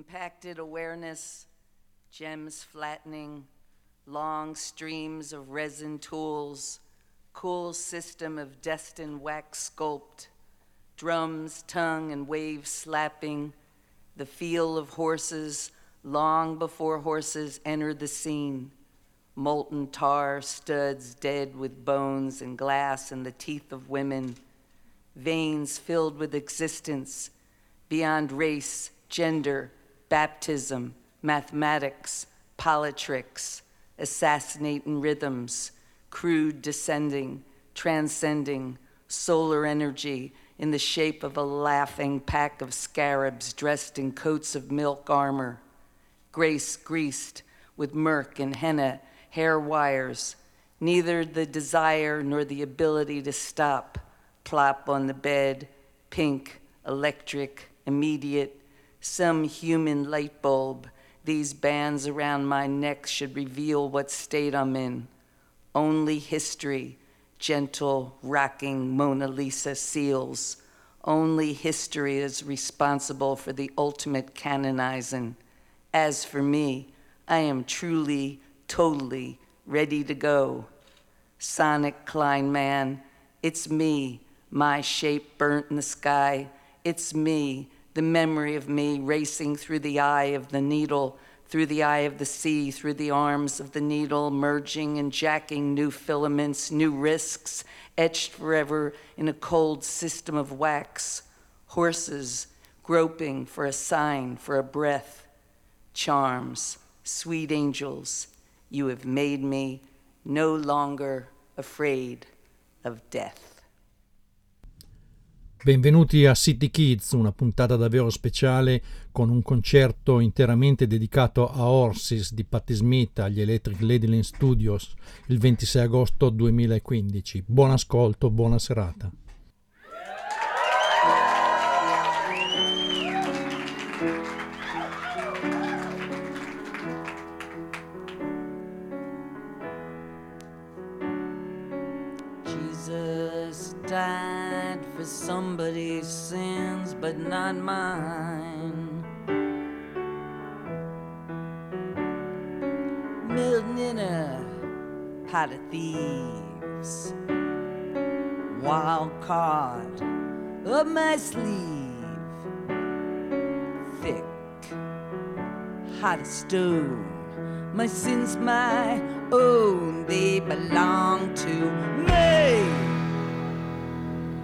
compacted awareness, gems flattening, long streams of resin tools, cool system of destined wax sculpt, drums, tongue, and waves slapping, the feel of horses long before horses entered the scene, molten tar studs dead with bones and glass and the teeth of women, veins filled with existence beyond race, gender, baptism, mathematics, politricks, assassinating rhythms, crude descending, transcending, solar energy in the shape of a laughing pack of scarabs dressed in coats of milk armor, grace greased with murk and henna, hair wires, neither the desire nor the ability to stop, plop on the bed, pink, electric, immediate, some human light bulb. These bands around my neck should reveal what state I'm in. Only history, gentle, rocking Mona Lisa seals. Only history is responsible for the ultimate canonizing. As for me, I am truly, totally ready to go. Sonic Klein man, it's me, my shape burnt in the sky. It's me, the memory of me racing through the eye of the needle, through the eye of the sea, through the arms of the needle, merging and jacking new filaments, new risks, etched forever in a cold system of wax. Horses groping for a sign, for a breath. Charms, sweet angels, you have made me no longer afraid of death. Benvenuti a City Kids, una puntata davvero speciale con un concerto interamente dedicato a Horses di Patti Smith agli Electric Ladyland Studios il 26 agosto 2015. Buon ascolto, buona serata. Jesus died somebody's sins, but not mine. Milton in a pot of thieves, wild card up my sleeve, thick, hot as stone. My sins, my own, they belong to me.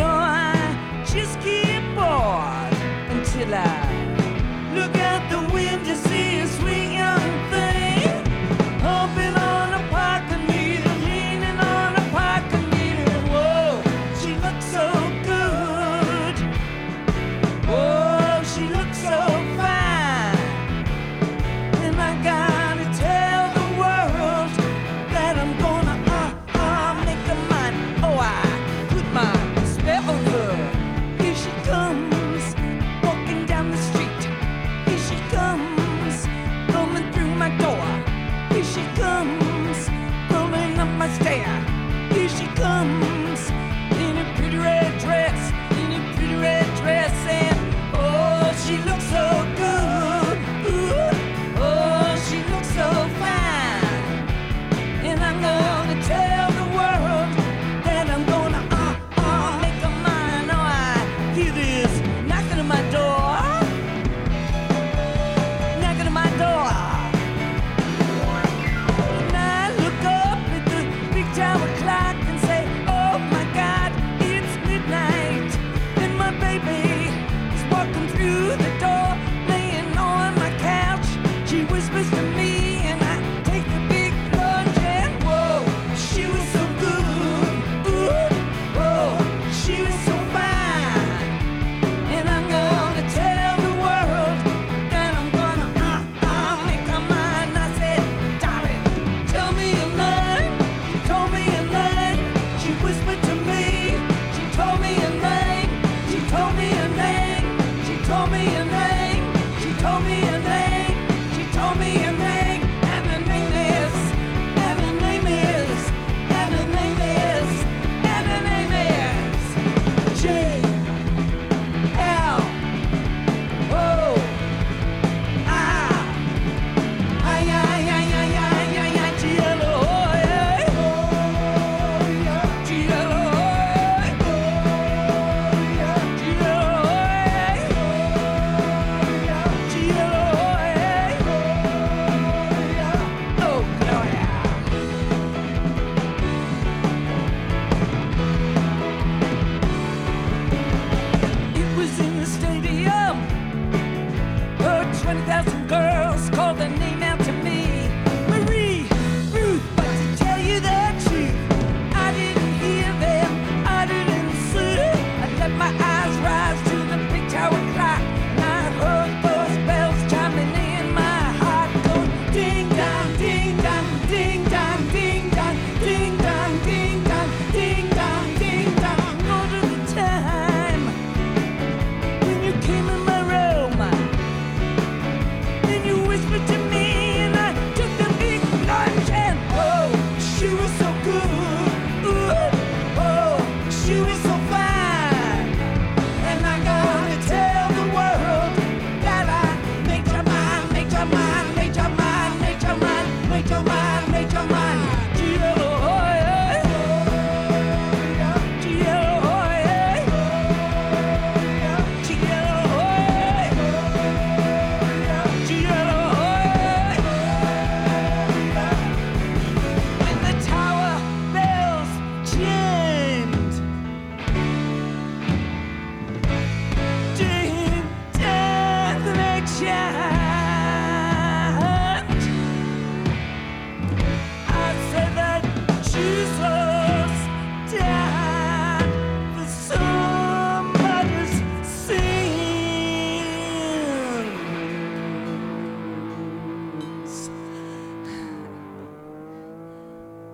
But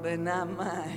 open up my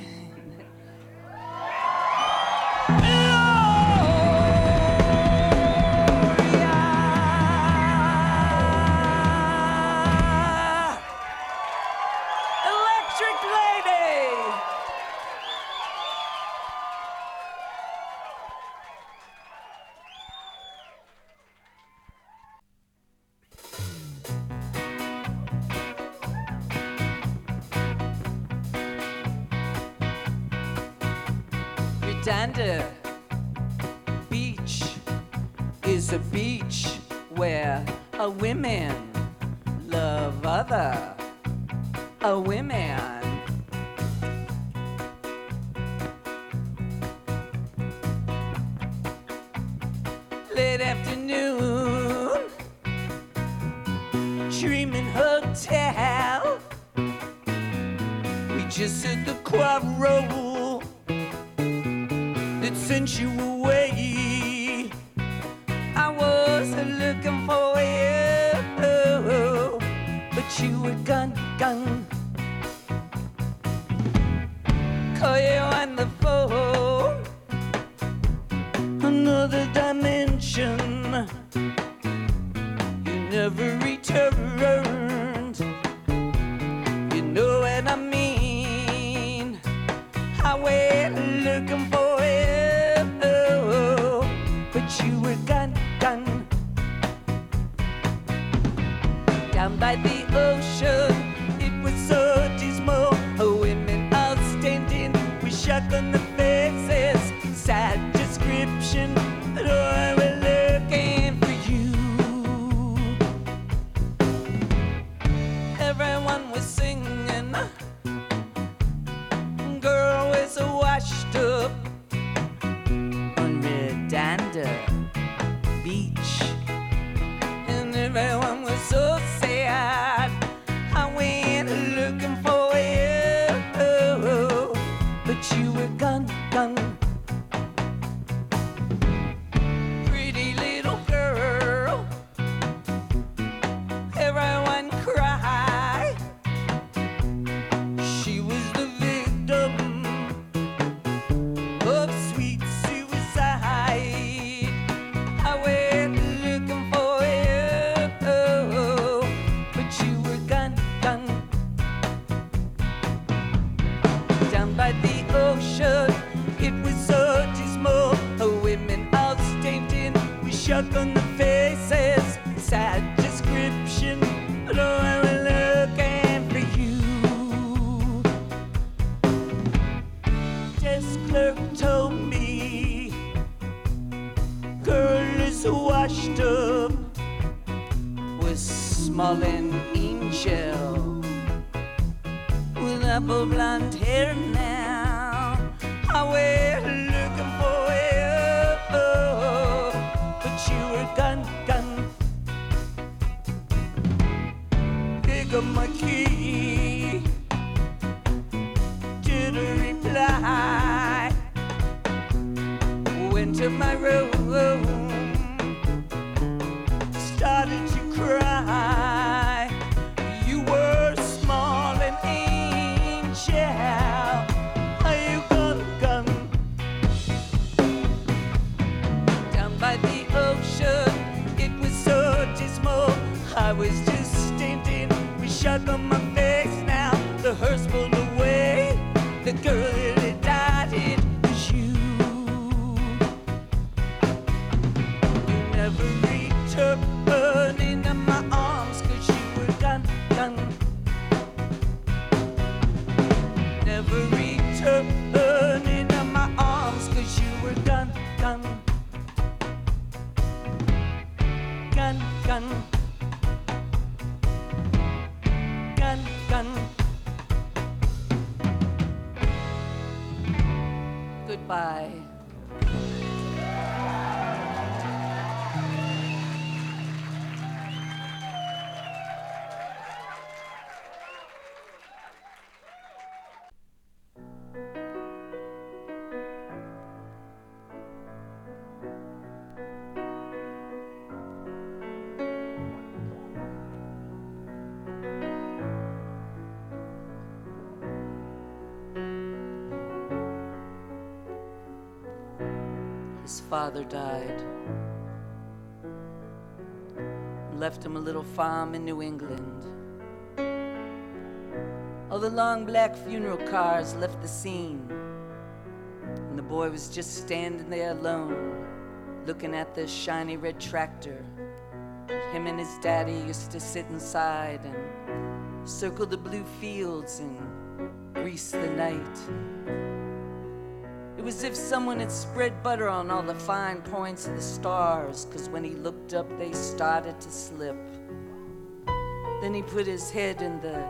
I was just standing. We shut on my face now. The hearse pulled away. The girl father died. Left him a little farm in New England. All the long black funeral cars left the scene. And the boy was just standing there alone, looking at the shiny red tractor. Him and his daddy used to sit inside and circle the blue fields and grease the night. Was as if someone had spread butter on all the fine points of the stars, because when he looked up, they started to slip. Then he put his head in the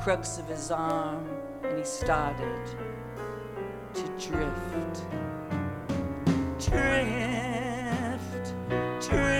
crux of his arm and he started to drift. Drift, drift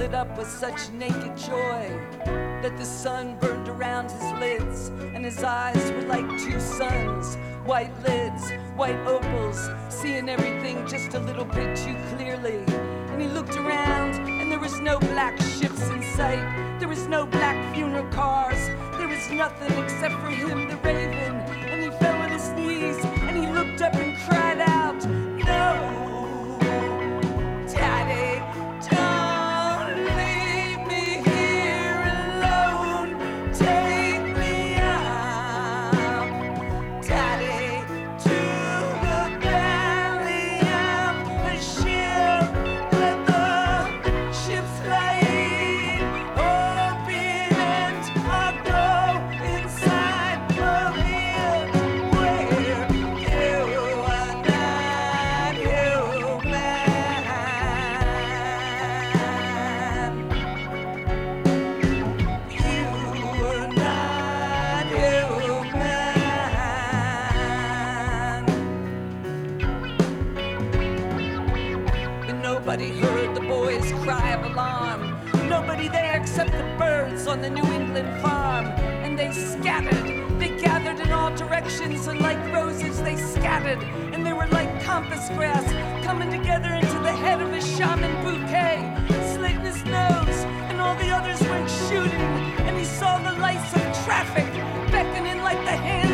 lit up with such naked joy that the sun burned around his lids, and his eyes were like two suns white lids, white opals, seeing everything just a little bit too clearly. And he looked around, and there was no black ships in sight, there was no black funeral cars, there was nothing except for him, the raven. Directions, and like roses, they scattered. And they were like compass grass coming together into the head of a shaman bouquet, slitting his nose, and all the others went shooting. And he saw the lights of traffic beckoning like the hands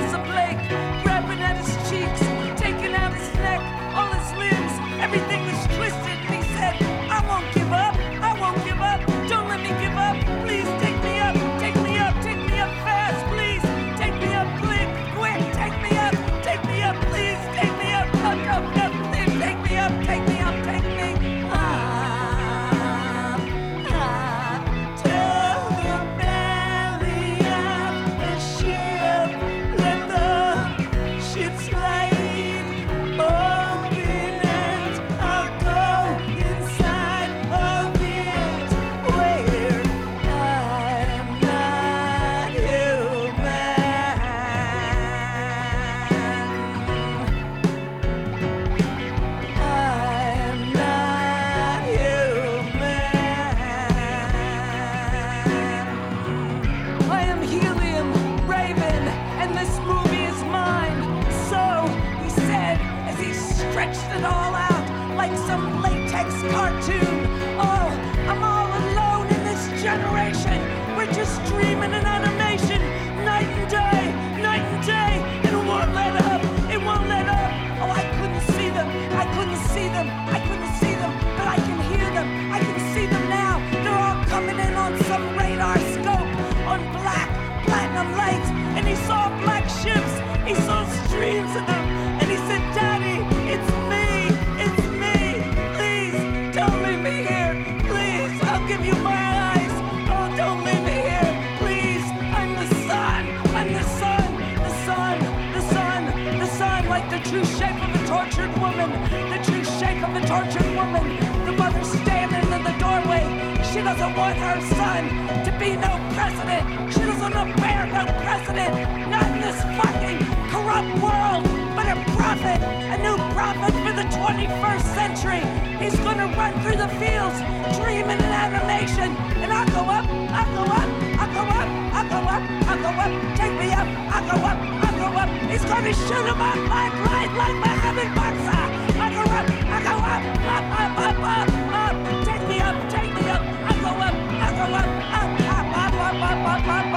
prophet, not this fucking corrupt world, but a prophet, a new prophet for the 21st century. He's gonna run through the fields, dreaming in animation, and I'll go up, I'll go up, I'll go up, I'll go up, I'll go up, take me up, I'll go up, I'll go up. He's gonna shoot him up like light, like Mohammed Boxer. I'll go up, I'll go up, up, up, up, up, up, take me up, take me up, I'll go up, I'll go up, up, up, up, up, up, up, up.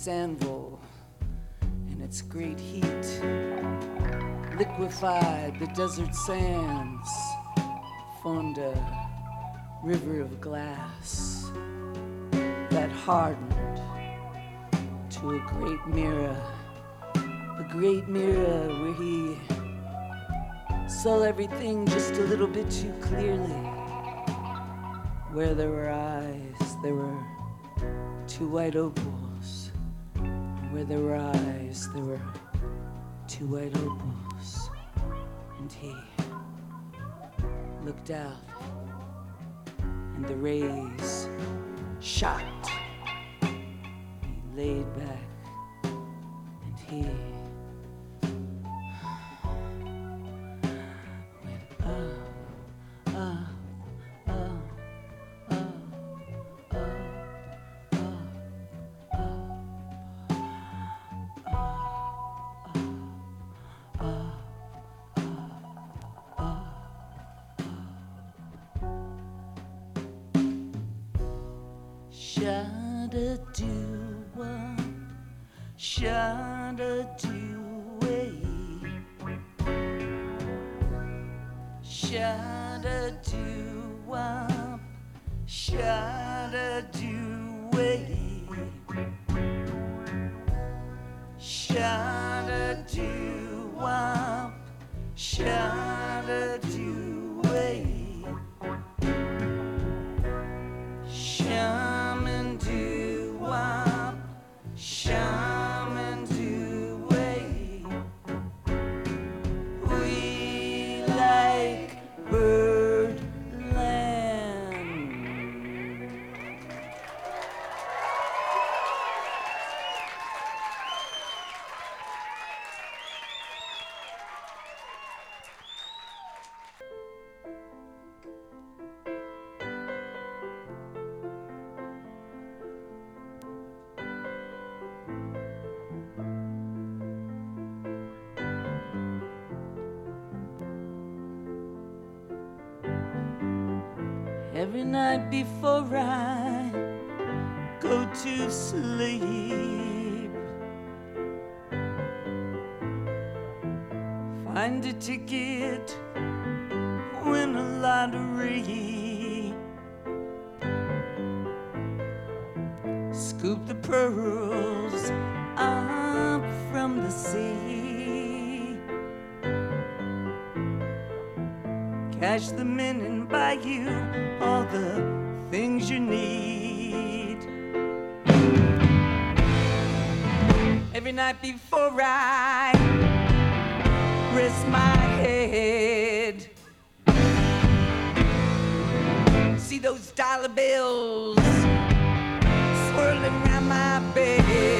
Its anvil, and its great heat liquefied the desert sands, formed a river of glass that hardened to a great mirror, a great mirror where he saw everything just a little bit too clearly. Where there were eyes, there were two white opals. Where were eyes, there were two white opals. And he looked out, and the rays shot. He laid back, and he Every night before I go to sleep, find a ticket, win a lottery, night before I rest my head, see those dollar bills swirling around my bed.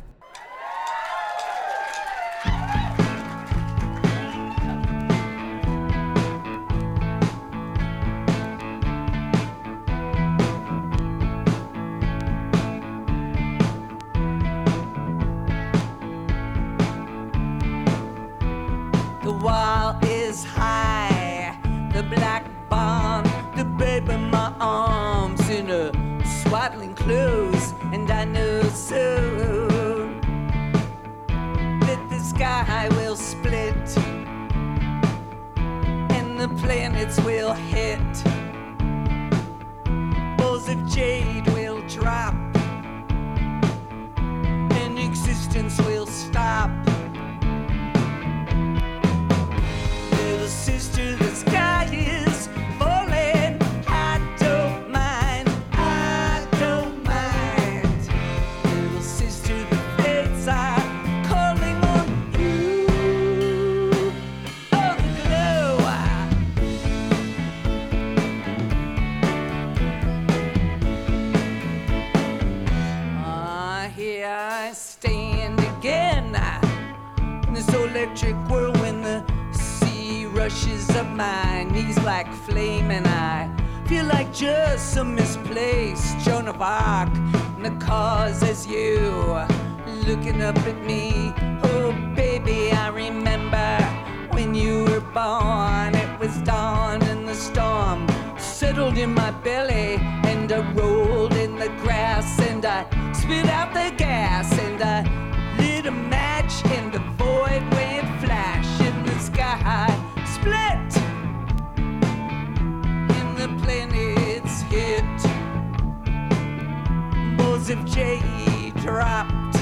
of jade dropped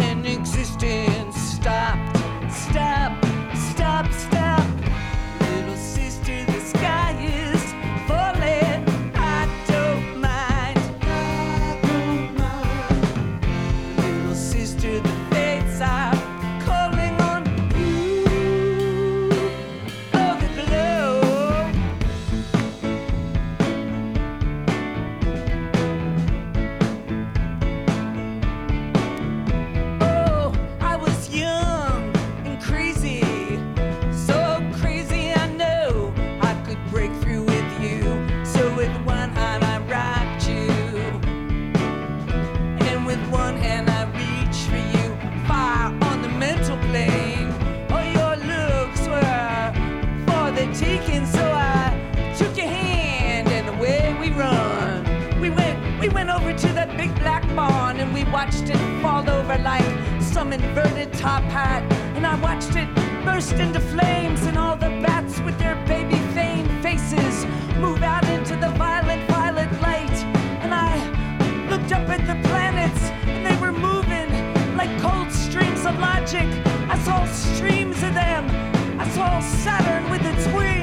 and existence stopped. some inverted top hat, and I watched it burst into flames, and all the bats with their baby vain faces move out into the violet, violet light. And I looked up at the planets, and they were moving like cold streams of logic. I saw streams of them. I saw Saturn with its wings.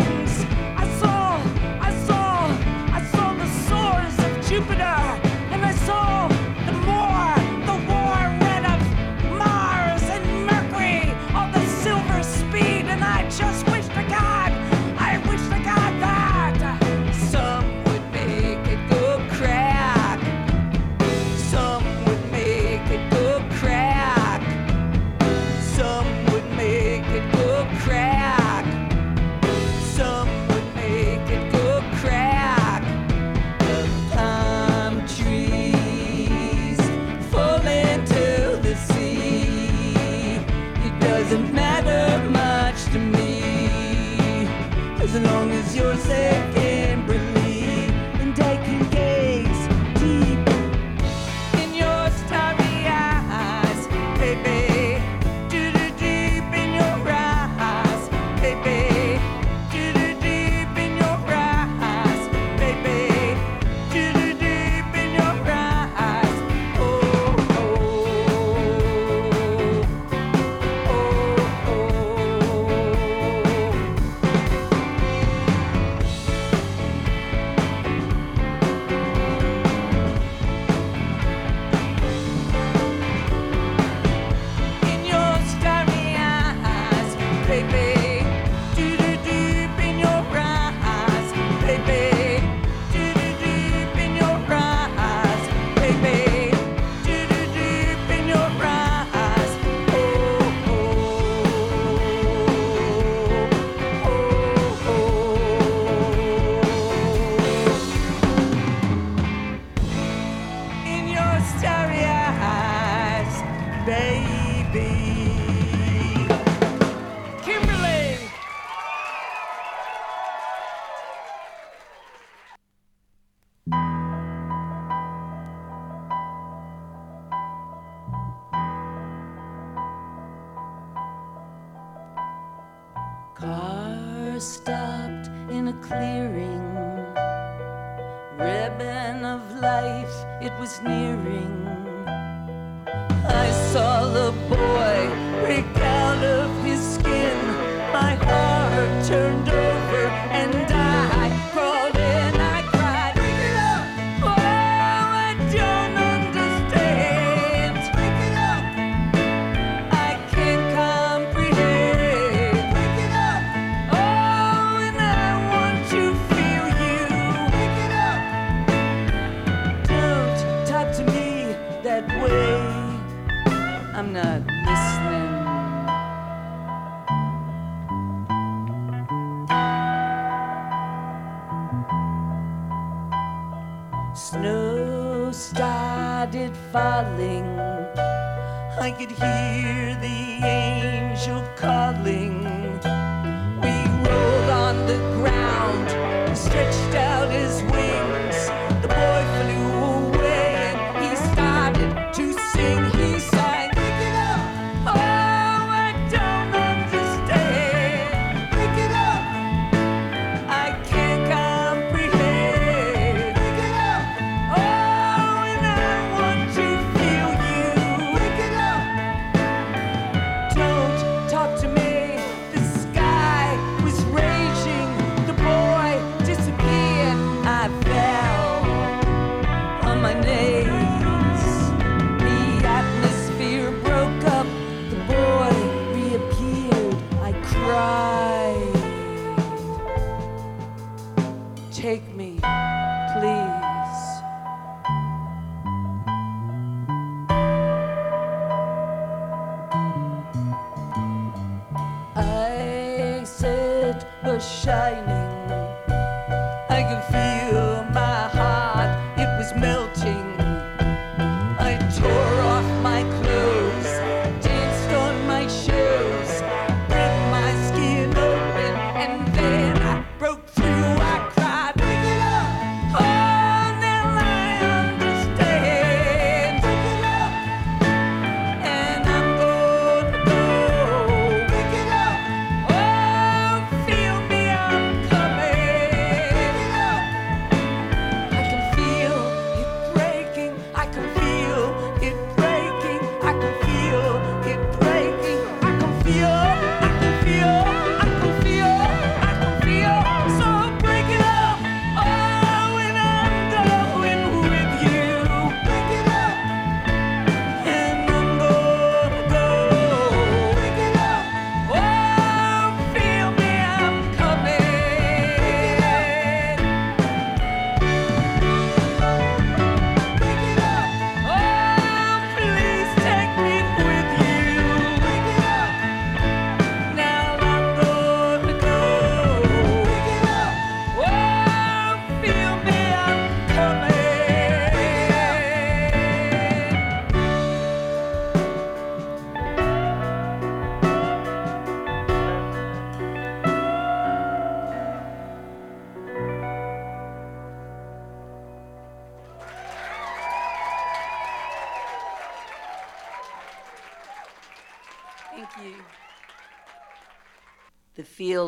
falling. I could hear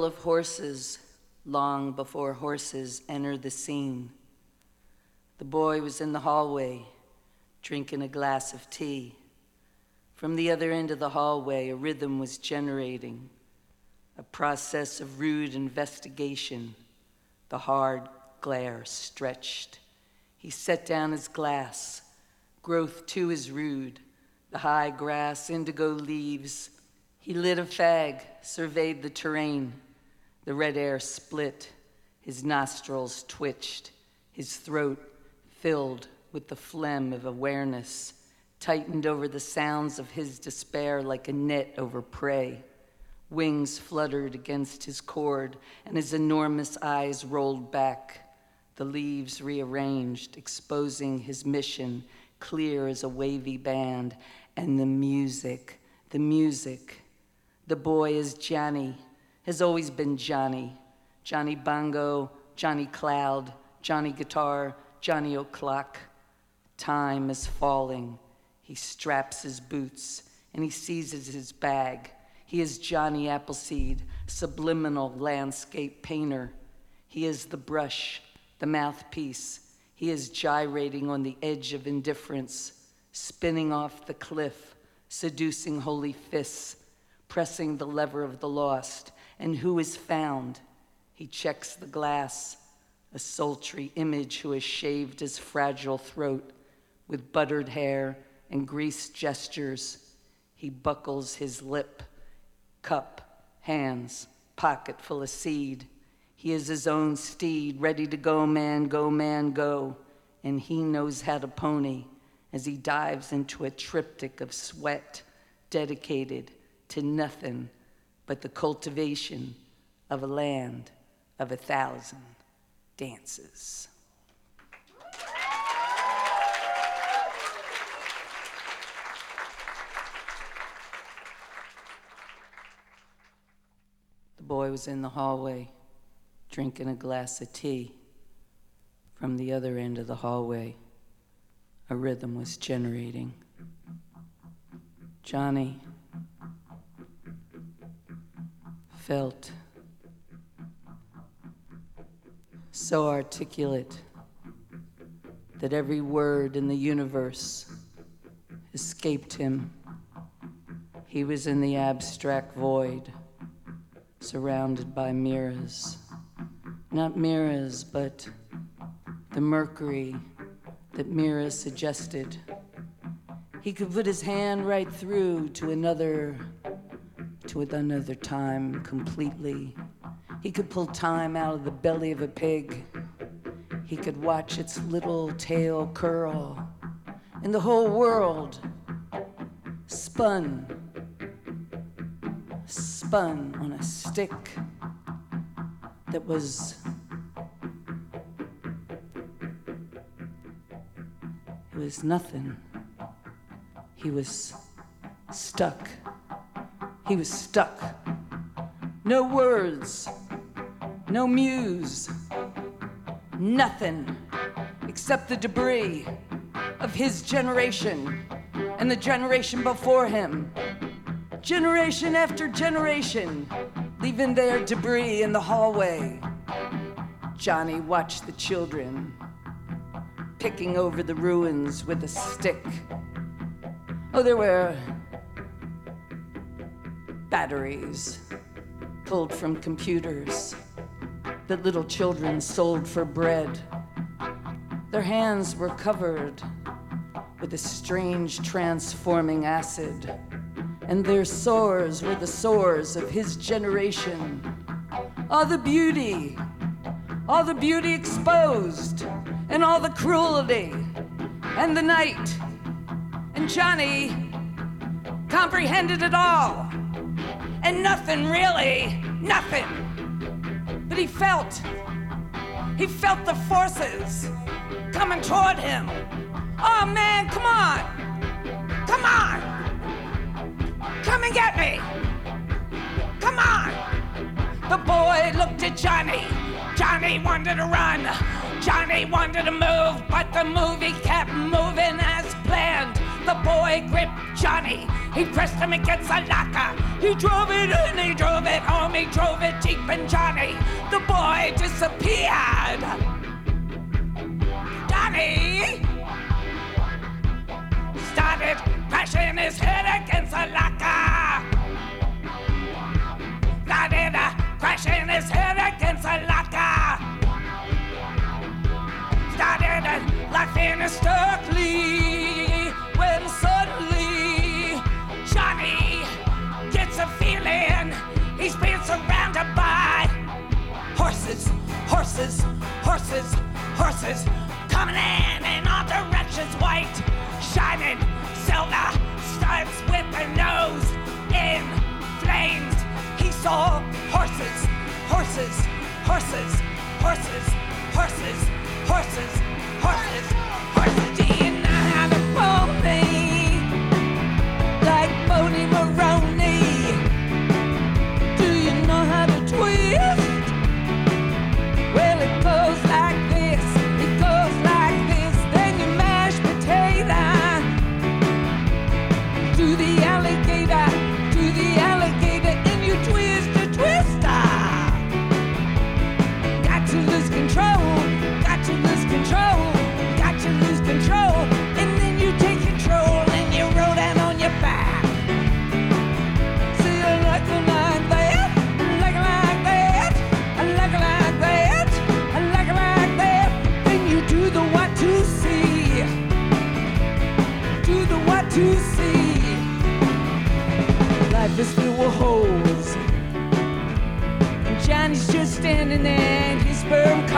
of horses long before horses enter the scene. The boy was in the hallway drinking a glass of tea. From the other end of the hallway, a rhythm was generating, a process of rude investigation. The hard glare stretched. He set down his glass. Growth too is rude, the high grass, indigo leaves. He lit a fag, surveyed the terrain. The red air split, his nostrils twitched, his throat filled with the phlegm of awareness, tightened over the sounds of his despair like a net over prey. Wings fluttered against his cord, and his enormous eyes rolled back. The leaves rearranged, exposing his mission, clear as a wavy band. And the music, the music. The boy is Johnny has always been Johnny Johnny Bongo, Johnny Cloud, Johnny Guitar, Johnny O'Clock. Time is falling. He straps his boots and he seizes his bag. He is Johnny Appleseed, subliminal landscape painter. He is the brush, the mouthpiece. He is gyrating on the edge of indifference, spinning off the cliff, seducing holy fists, pressing the lever of the lost, and who is found? He checks the glass, a sultry image who has shaved his fragile throat with buttered hair and greased gestures. He buckles his lip cup, hands, pocket full of seed. He is his own steed, ready to go, man, go, man, go. And he knows how to pony as he dives into a triptych of sweat dedicated to nothing but the cultivation of a land of a thousand dances. The boy was in the hallway drinking a glass of tea. From the other end of the hallway, a rhythm was generating. Johnny felt so articulate that every word in the universe escaped him. He was in the abstract void surrounded by mirrors. Not mirrors, but the mercury that mirrors suggested. He could put his hand right through to another to another time completely. He could pull time out of the belly of a pig. He could watch its little tail curl. And the whole world spun spun on a stick that was it was nothing. He was stuck. He was stuck. No words, no muse, nothing except the debris of his generation and the generation before him generation after generation, leaving their debris in the hallway. Johnny watched the children picking over the ruins with a stick. Oh, there were batteries pulled from computers that little children sold for bread. Their hands were covered with a strange transforming acid and their sores were the sores of his generation. All the beauty, all the beauty exposed, and all the cruelty, and the night. And Johnny comprehended it all, and nothing really, nothing. But he felt, he felt the forces coming toward him. Oh man, come on, come on. Come and get me! Come on! The boy looked at Johnny. Johnny wanted to run. Johnny wanted to move, but the movie kept moving as planned. The boy gripped Johnny. He pressed him against a locker. He drove it in, he drove it home, he drove it deep in Johnny. The boy disappeared. Johnny started crashing his head against a locker. Started uh, crashing his head against a locker. Started uh, laughing hysterically he's being surrounded by horses, horses, horses, horses coming in in all directions, white, shining Zelda starts with her nose in flames. He saw horses, horses, horses, horses, horses, horses, horses, horses. Do you know how to pony? Like Boney Maroney. Twist?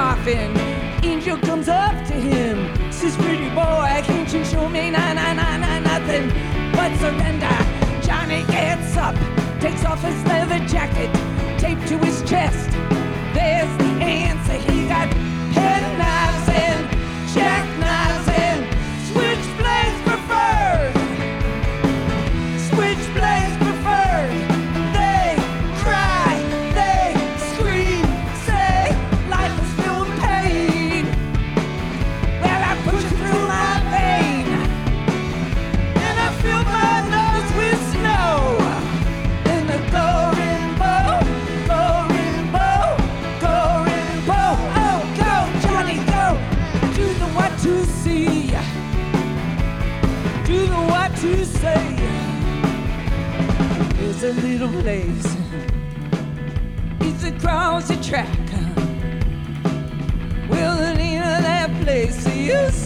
Coffin. Angel comes up to him, says, Pretty boy, can't you show me na na na na nothing but surrender? Johnny gets up, takes off his leather jacket, taped to his chest. Little it's across the track. Well, of that place is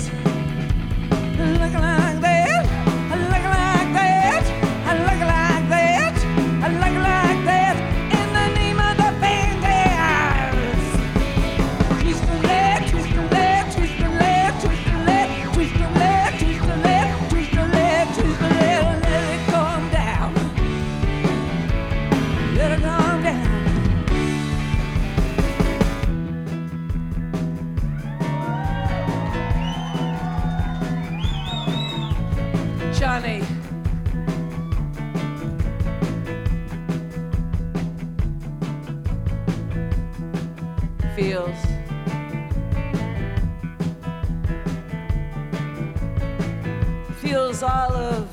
all of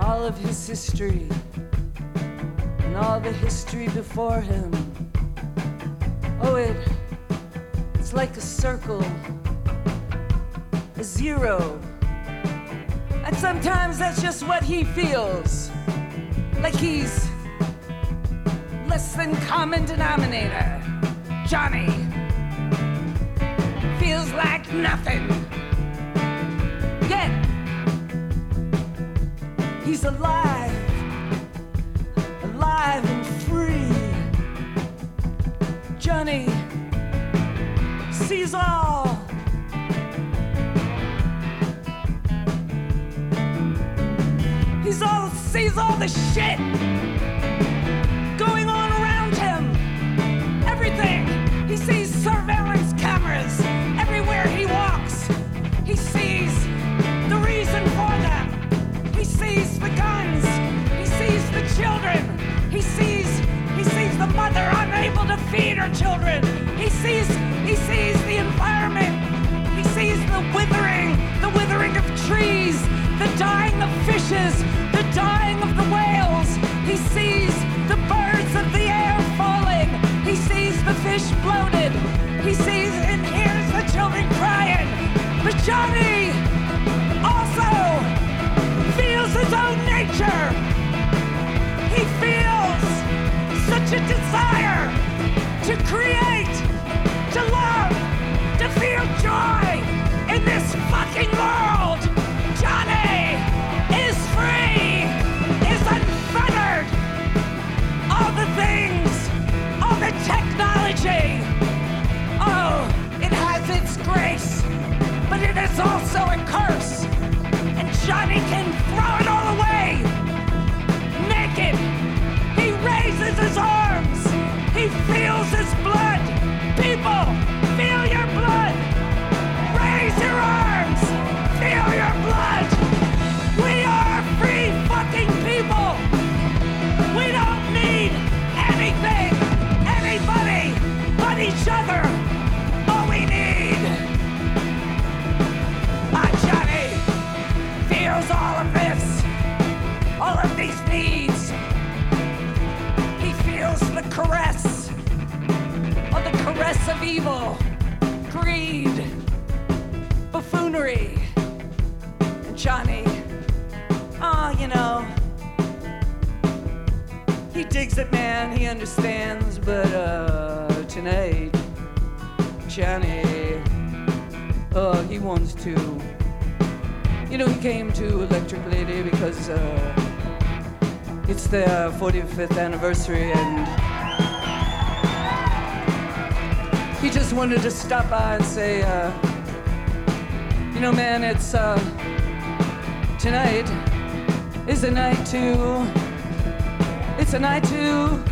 all of his history and all the history before him. Oh, it it's like a circle, a zero. And sometimes that's just what he feels. Like he's less than common denominator. Johnny feels like nothing. Alive, alive and free. Johnny sees all. He's all sees all the shit children. He sees he sees the mother unable to feed her children. He sees he sees the environment. He sees the withering, the withering of trees, the dying of fishes, the dying of the whales. He sees the birds of the air falling. He sees the fish bloated. He sees and hears the children crying. But Johnny also feels his own nature. A desire to create, to love, to feel joy in this fucking world. Johnny is free, is unfettered. All the things, all the technology. Oh, it has its grace, but it is also a curse. And Johnny can throw it Feel your blood. Raise your arms. Feel your blood. We are free fucking people. We don't need anything, anybody but each other. All we need. Ah, Johnny feels all of this all of these needs. He feels the caress, breasts of evil, greed, buffoonery, and Johnny. Ah, oh, you know, he digs it, man. He understands, but uh, tonight, Johnny, uh, he wants to. You know, he came to Electric Lady because uh, it's their 45th anniversary and. He just wanted to stop by and say, uh, you know, man, it's uh, tonight is a night to, it's a night to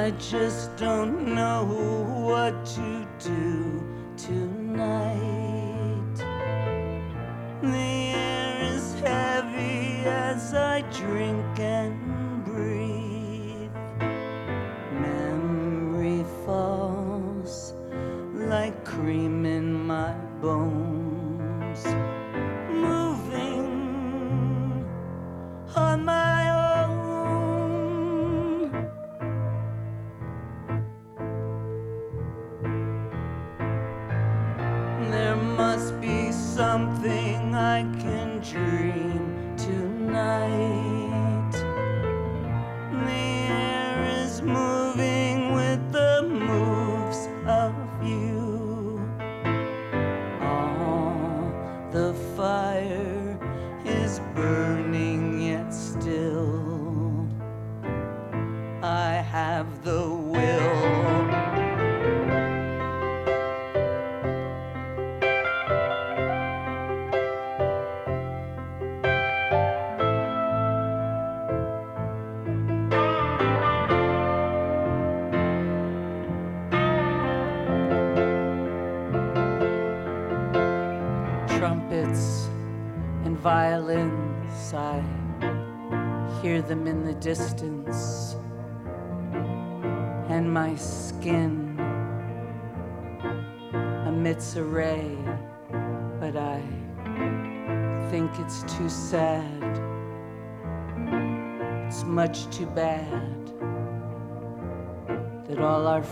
I just don't know what to do tonight.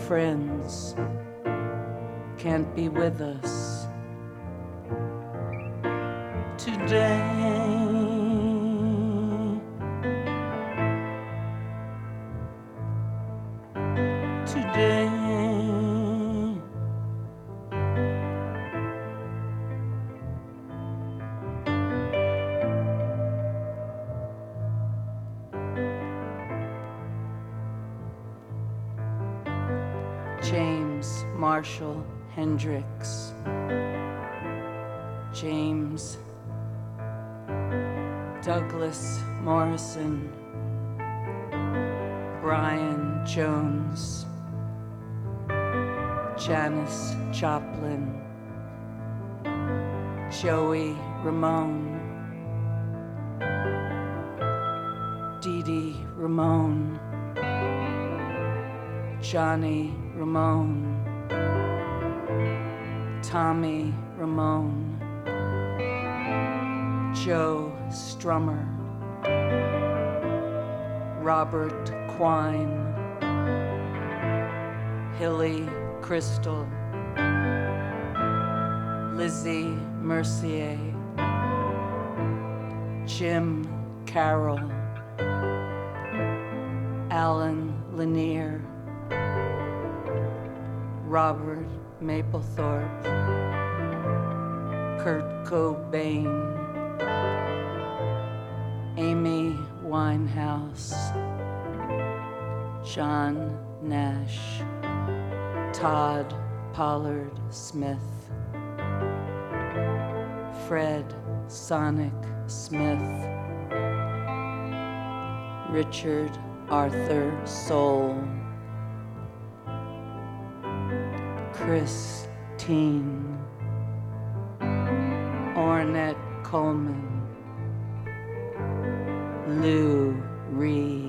Friends can't be with us today. Hendrix. James Douglas Morrison, Brian Jones, Janis Joplin, Joey Ramone, Dee Dee Ramone, Johnny Ramone, Tommy Ramone. Joe Strummer, Robert Quine, Hilly Kristal, Lizzy Mercier, Jim Carroll, Allen Lanier, Robert Mapplethorpe, Kurt Cobain. Amy Winehouse, John Nash, Todd Pollard Smith, Fred Sonic Smith, Richard Arthur Sohl, Christine, Ornette Coleman. Lou Reed.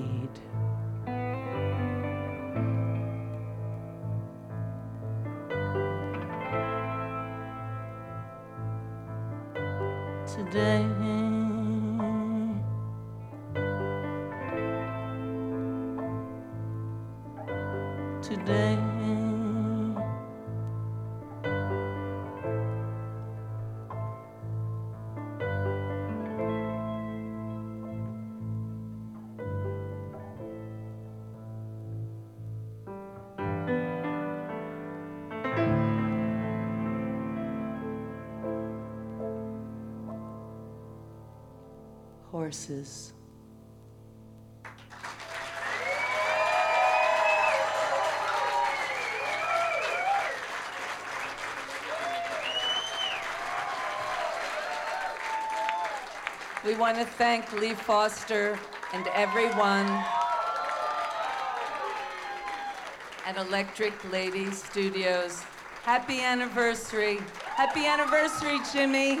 Horses. We want to thank Lee Foster and everyone at Electric Lady Studios. Happy anniversary. Happy anniversary, Jimmy.